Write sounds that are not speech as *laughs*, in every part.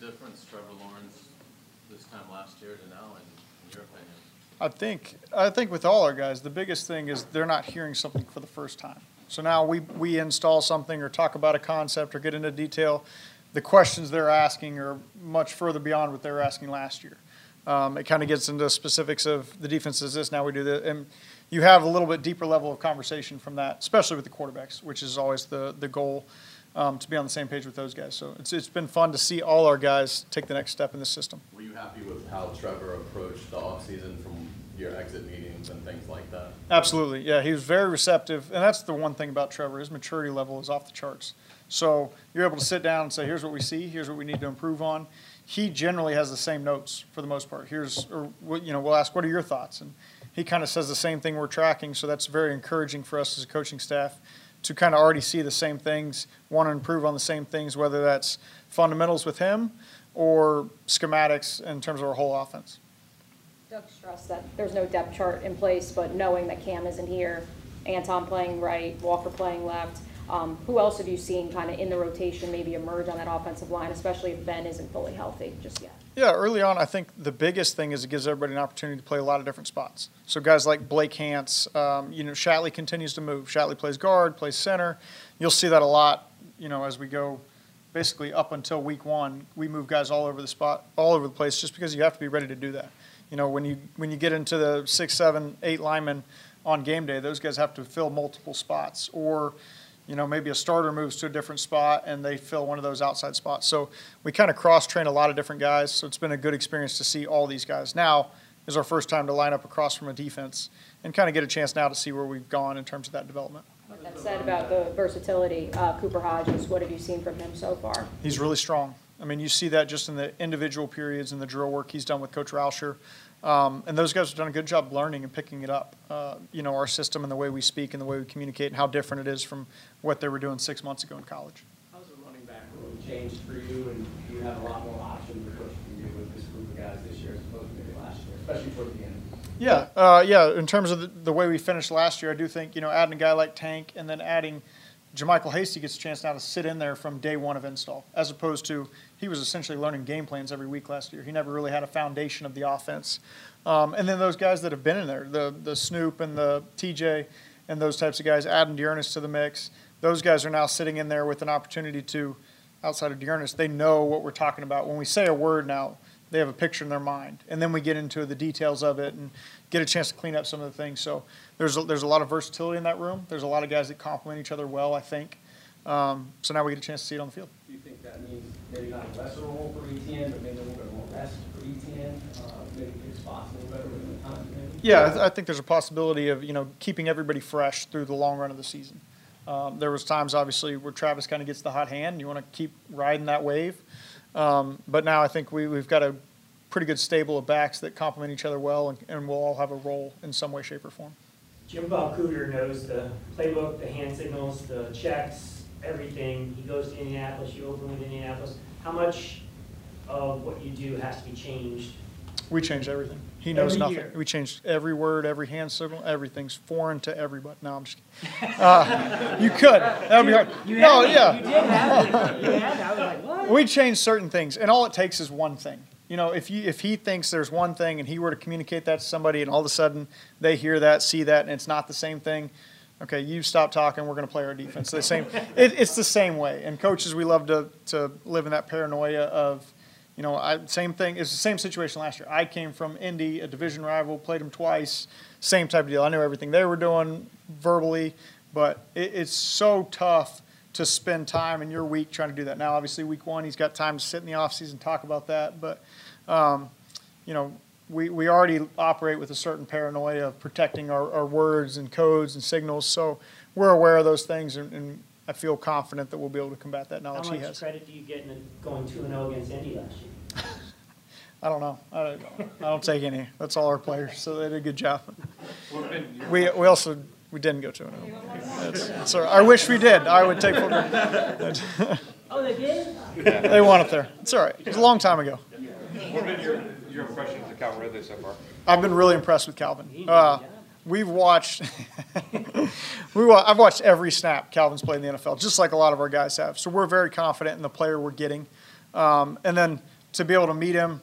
difference, Trevor Lawrence, this time last year to now, in, in your opinion? I think I think with all our guys, the biggest thing is they're not hearing something for the first time. So now we we install something or talk about a concept or get into detail. The questions they're asking are much further beyond what they were asking last year. Um, it kind of gets into specifics of the defense is this now we do this, and you have a little bit deeper level of conversation from that, especially with the quarterbacks, which is always the the goal. Um, to be on the same page with those guys. So it's, it's been fun to see all our guys take the next step in the system. Were you happy with how Trevor approached the offseason from your exit meetings and things like that? Absolutely, yeah. He was very receptive, and that's the one thing about Trevor. His maturity level is off the charts. So you're able to sit down and say, "Here's what we see. Here's what we need to improve on." He generally has the same notes for the most part. Here's, or you know, we'll ask, "What are your thoughts?" And he kind of says the same thing we're tracking. So that's very encouraging for us as a coaching staff to kind of already see the same things, want to improve on the same things, whether that's fundamentals with him or schematics in terms of our whole offense. Doug stressed that there's no depth chart in place, but knowing that Cam isn't here, Anton playing right, Walker playing left, um, who else have you seen kind of in the rotation maybe emerge on that offensive line, especially if Ben isn't fully healthy just yet? Yeah, early on, I think the biggest thing is it gives everybody an opportunity to play a lot of different spots. So guys like Blake Hance, um, you know, Shatley continues to move. Shatley plays guard, plays center. You'll see that a lot, you know, as we go basically up until week one. We move guys all over the spot, all over the place, just because you have to be ready to do that. You know, when you when you get into the six, seven, eight linemen on game day, those guys have to fill multiple spots or you know, maybe a starter moves to a different spot and they fill one of those outside spots. So we kind of cross train a lot of different guys. So it's been a good experience to see all these guys. Now is our first time to line up across from a defense and kind of get a chance now to see where we've gone in terms of that development. What that said about the versatility, uh, Cooper Hodges, what have you seen from him so far? He's really strong. I mean, you see that just in the individual periods and the drill work he's done with Coach Rauscher. Um, and those guys have done a good job learning and picking it up. Uh, you know, our system and the way we speak and the way we communicate and how different it is from what they were doing six months ago in college. How's the running back room changed for you, and do you have a lot more options for coach can do with this group of guys this year as opposed to maybe last year, especially toward the end? Yeah, uh, yeah. In terms of the, the, way we finished last year, I do think you know adding a guy like Tank and then adding JaMycal Hasty gets a chance now to sit in there from day one of install, as opposed to he was essentially learning game plans every week last year. He never really had a foundation of the offense. Um, and then those guys that have been in there, the the Snoop and the TJ and those types of guys, adding D'Ernest to the mix. Those guys are now sitting in there with an opportunity to, outside of D'Ernest, they know what we're talking about. When we say a word now, they have a picture in their mind, and then we get into the details of it and get a chance to clean up some of the things. So there's a, there's a lot of versatility in that room. There's a lot of guys that complement each other well, I think. Um, so now we get a chance to see it on the field. Do you think that means maybe not a lesser role for ETN, but maybe a little bit more rest for ETN? Uh, maybe pick spots a little better with the time, maybe? Yeah, I, th- I think there's a possibility of you know keeping everybody fresh through the long run of the season. Um, there was times obviously where Travis kind of gets the hot hand. You want to keep riding that wave, um, but now I think we, we've got a pretty good stable of backs that complement each other well, and, and we'll all have a role in some way, shape, or form. Jim Bob Cooter knows the playbook, the hand signals, the checks, everything. He goes to Indianapolis, you open with Indianapolis. How much of what you do has to be changed? We changed everything. He knows Every nothing. year. We changed every word, every hand signal, everything's foreign to everybody. No, I'm just kidding. *laughs* Uh, you could. That would be hard. You no, yeah. You did have it. You had it. I was like, what? We change certain things, and all it takes is one thing. You know, if you if he thinks there's one thing, and he were to communicate that to somebody, and all of a sudden they hear that, see that, and it's not the same thing. Okay, you stop talking. We're going to play our defense. The same. *laughs* It, it's the same way. And coaches, we love to to live in that paranoia of, you know, I, same thing. It's the same situation last year. I came from Indy, a division rival, played them twice. Same type of deal. I knew everything they were doing verbally, but it, it's so tough to spend time in your week trying to do that. Now, obviously, week one, he's got time to sit in the offseason and talk about that. But, um, you know, we, we already operate with a certain paranoia of protecting our, our words and codes and signals. So we're aware of those things, and, and I feel confident that we'll be able to combat that knowledge he much credit do you get in going 2 0 against Indy last year? *laughs* I don't know. I don't, I don't take any. That's all our players, so they did a good job. We, we also we didn't go to an That's, that's all right. I wish we did. I would take full credit. *laughs* Oh, they did? They won it there. It's all right. It was a long time ago. What have been your, your impressions of Calvin Ridley so far? I've been really impressed with Calvin. He did a Uh, we've watched. *laughs* we wa- I've watched every snap Calvin's played in the NFL, just like a lot of our guys have. So we're very confident in the player we're getting. Um, and then to be able to meet him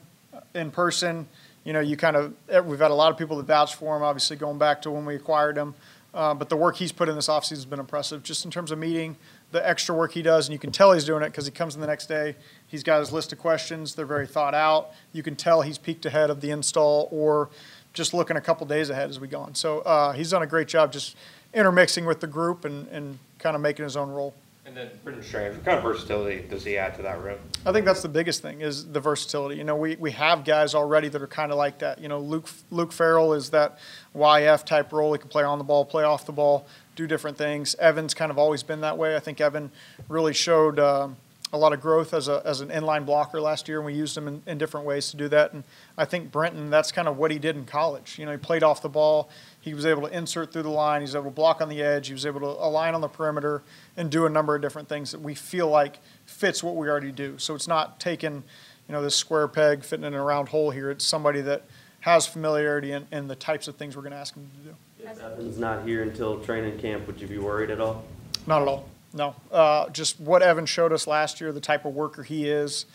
in person, you know, you kind of, eh, we've had a lot of people that vouch for him, obviously going back to when we acquired him. Uh, but the work he's put in this offseason has been impressive, just in terms of meeting, the extra work he does, and you can tell he's doing it because he comes in the next day. He's got his list of questions. They're very thought out. You can tell he's peeked ahead of the install or just looking a couple days ahead as we go on. So uh, he's done a great job just intermixing with the group and, and kind of making his own role. And then Brenton Strange, what kind of versatility does he add to that room? I think that's the biggest thing is the versatility. You know, we, we have guys already that are kind of like that. You know, Luke Luke Farrell is that YF type role. He can play on the ball, play off the ball, do different things. Evan's kind of always been that way. I think Evan really showed um, a lot of growth as a as an inline blocker last year, and we used him in, in different ways to do that. And I think Brenton, that's kind of what he did in college. You know, he played off the ball. He was able to insert through the line. He was able to block on the edge. He was able to align on the perimeter and do a number of different things that we feel like fits what we already do. So it's not taking, you know, this square peg, fitting in a round hole here. It's somebody that has familiarity in, in the types of things we're going to ask him to do. If Evan's not here until training camp, would you be worried at all? Not at all. No. Uh, just what Evan showed us last year, the type of worker he is.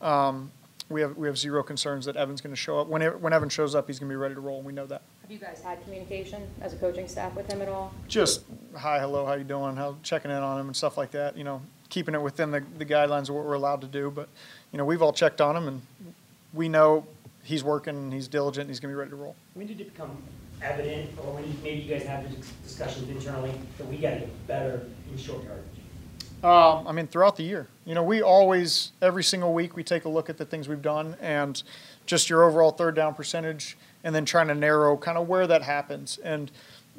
Um, we have we have zero concerns that Evan's going to show up. When when Evan shows up, he's going to be ready to roll. and We know that. Have you guys had communication as a coaching staff with him at all? Just hi, hello, how you doing? How checking in on him and stuff like that. You know, keeping it within the, the guidelines of what we're allowed to do. But you know, we've all checked on him, and we know he's working, and he's diligent, and he's going to be ready to roll. When did it become evident, or when you- maybe you guys have the discussions internally, that we gotta get better in short yardage? Um, I mean, throughout the year, you know, we always, every single week, we take a look at the things we've done and just your overall third down percentage, and then trying to narrow kind of where that happens. And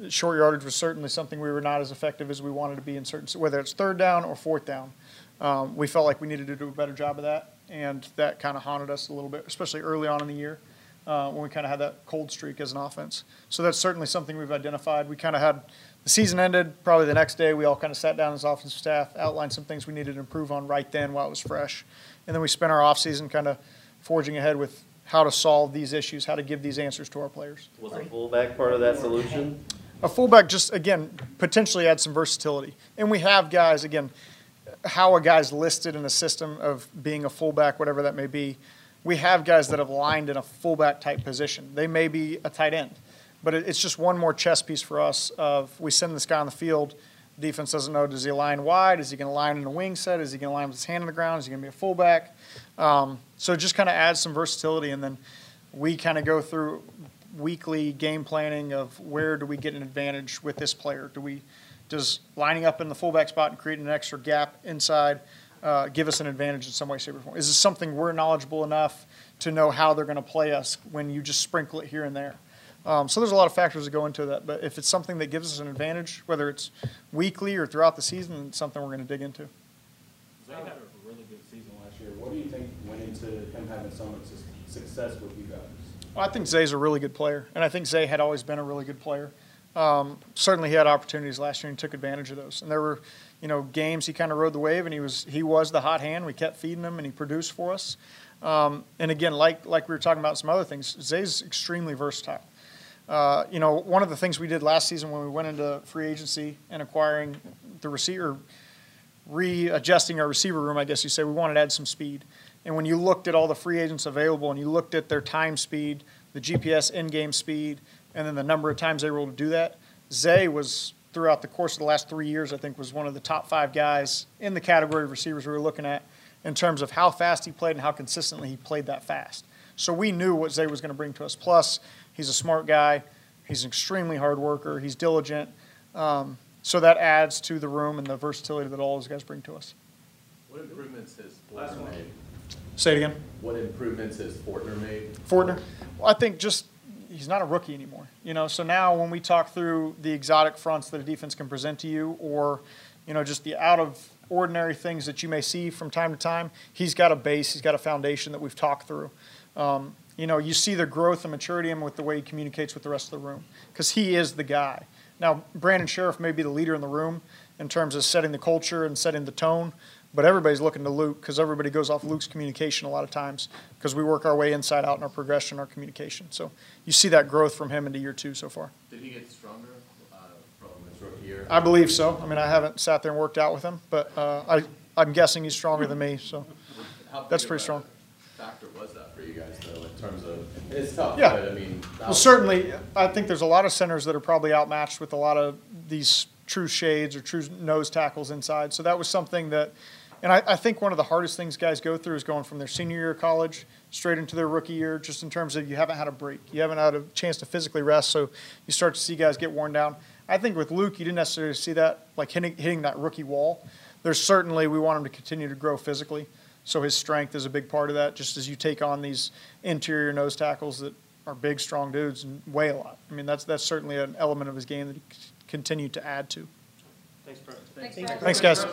short yardage was certainly something we were not as effective as we wanted to be in certain, whether it's third down or fourth down. Um, we felt like we needed to do a better job of that, and that kind of haunted us a little bit, especially early on in the year uh, when we kind of had that cold streak as an offense. So that's certainly something we've identified. We kind of had the season ended. Probably the next day, we all kind of sat down as offensive staff, outlined some things we needed to improve on right then while it was fresh, and then we spent our offseason kind of forging ahead with how to solve these issues, how to give these answers to our players. Was a fullback part of that solution? A fullback just again potentially adds some versatility, and we have guys again. How a guy's listed in a system of being a fullback, whatever that may be, we have guys that have lined in a fullback type position. They may be a tight end, but it's just one more chess piece for us. Of we send this guy on the field, defense doesn't know does he line wide, is he going to line in a wing set, is he going to line with his hand on the ground, is he going to be a fullback? Um, so it just kind of adds some versatility, and then we kind of go through weekly game planning of where do we get an advantage with this player? Do we does lining up in the fullback spot and creating an extra gap inside uh, give us an advantage in some way, shape, or form? Is this something we're knowledgeable enough to know how they're going to play us when you just sprinkle it here and there? Um, so there's a lot of factors that go into that, but if it's something that gives us an advantage, whether it's weekly or throughout the season, it's something we're going to dig into. Zay had a really good season last year. What do you think went into him having so much success with you guys? Well, I think Zay's a really good player, and I think Zay had always been a really good player. Um, certainly, he had opportunities last year and took advantage of those. And there were, you know, games he kind of rode the wave, and he was he was the hot hand. We kept feeding him, and he produced for us. Um, and again, like like we were talking about some other things, Zay's extremely versatile. Uh, you know, one of the things we did last season when we went into free agency and acquiring the receiver, readjusting our receiver room, I guess you say, we wanted to add some speed. And when you looked at all the free agents available and you looked at their time speed, the GPS in-game speed, and then the number of times they were able to do that, Zay was throughout the course of the last three years, I think, was one of the top five guys in the category of receivers we were looking at in terms of how fast he played and how consistently he played that fast. So we knew what Zay was going to bring to us. Plus, he's a smart guy. He's an extremely hard worker. He's diligent. Um, so that adds to the room and the versatility that all those guys bring to us. What improvements has Last Fortner one. made? Say it again. What improvements has Fortner made? Fortner. Well, I think just he's not a rookie anymore. You know, so now when we talk through the exotic fronts that a defense can present to you, or you know, just the out of ordinary things that you may see from time to time, he's got a base, he's got a foundation that we've talked through. Um, you know, you see the growth and maturity in him with the way he communicates with the rest of the room because he is the guy. Now, Brandon Scherff may be the leader in the room in terms of setting the culture and setting the tone, but everybody's looking to Luke because everybody goes off Luke's communication a lot of times because we work our way inside out in our progression, our communication. So you see that growth from him into year two so far. Did he get stronger uh, from his rookie year? I believe so. I mean, I haven't sat there and worked out with him, but uh, I, I'm guessing he's stronger than me. So That's pretty strong. Factor was that for you guys though, in terms of, it's tough, Yeah. but I mean. Well, certainly, I think there's a lot of centers that are probably outmatched with a lot of these true shades or true nose tackles inside. So that was something that, and I, I think one of the hardest things guys go through is going from their senior year of college straight into their rookie year, just in terms of you haven't had a break. You haven't had a chance to physically rest, so you start to see guys get worn down. I think with Luke, you didn't necessarily see that, like hitting, hitting that rookie wall. There's certainly, we want him to continue to grow physically. So his strength is a big part of that, just as you take on these interior nose tackles that are big, strong dudes and weigh a lot. I mean, that's, that's certainly an element of his game that he c- continued to add to. Thanks, Brett. Thanks, Brett. Thanks, guys.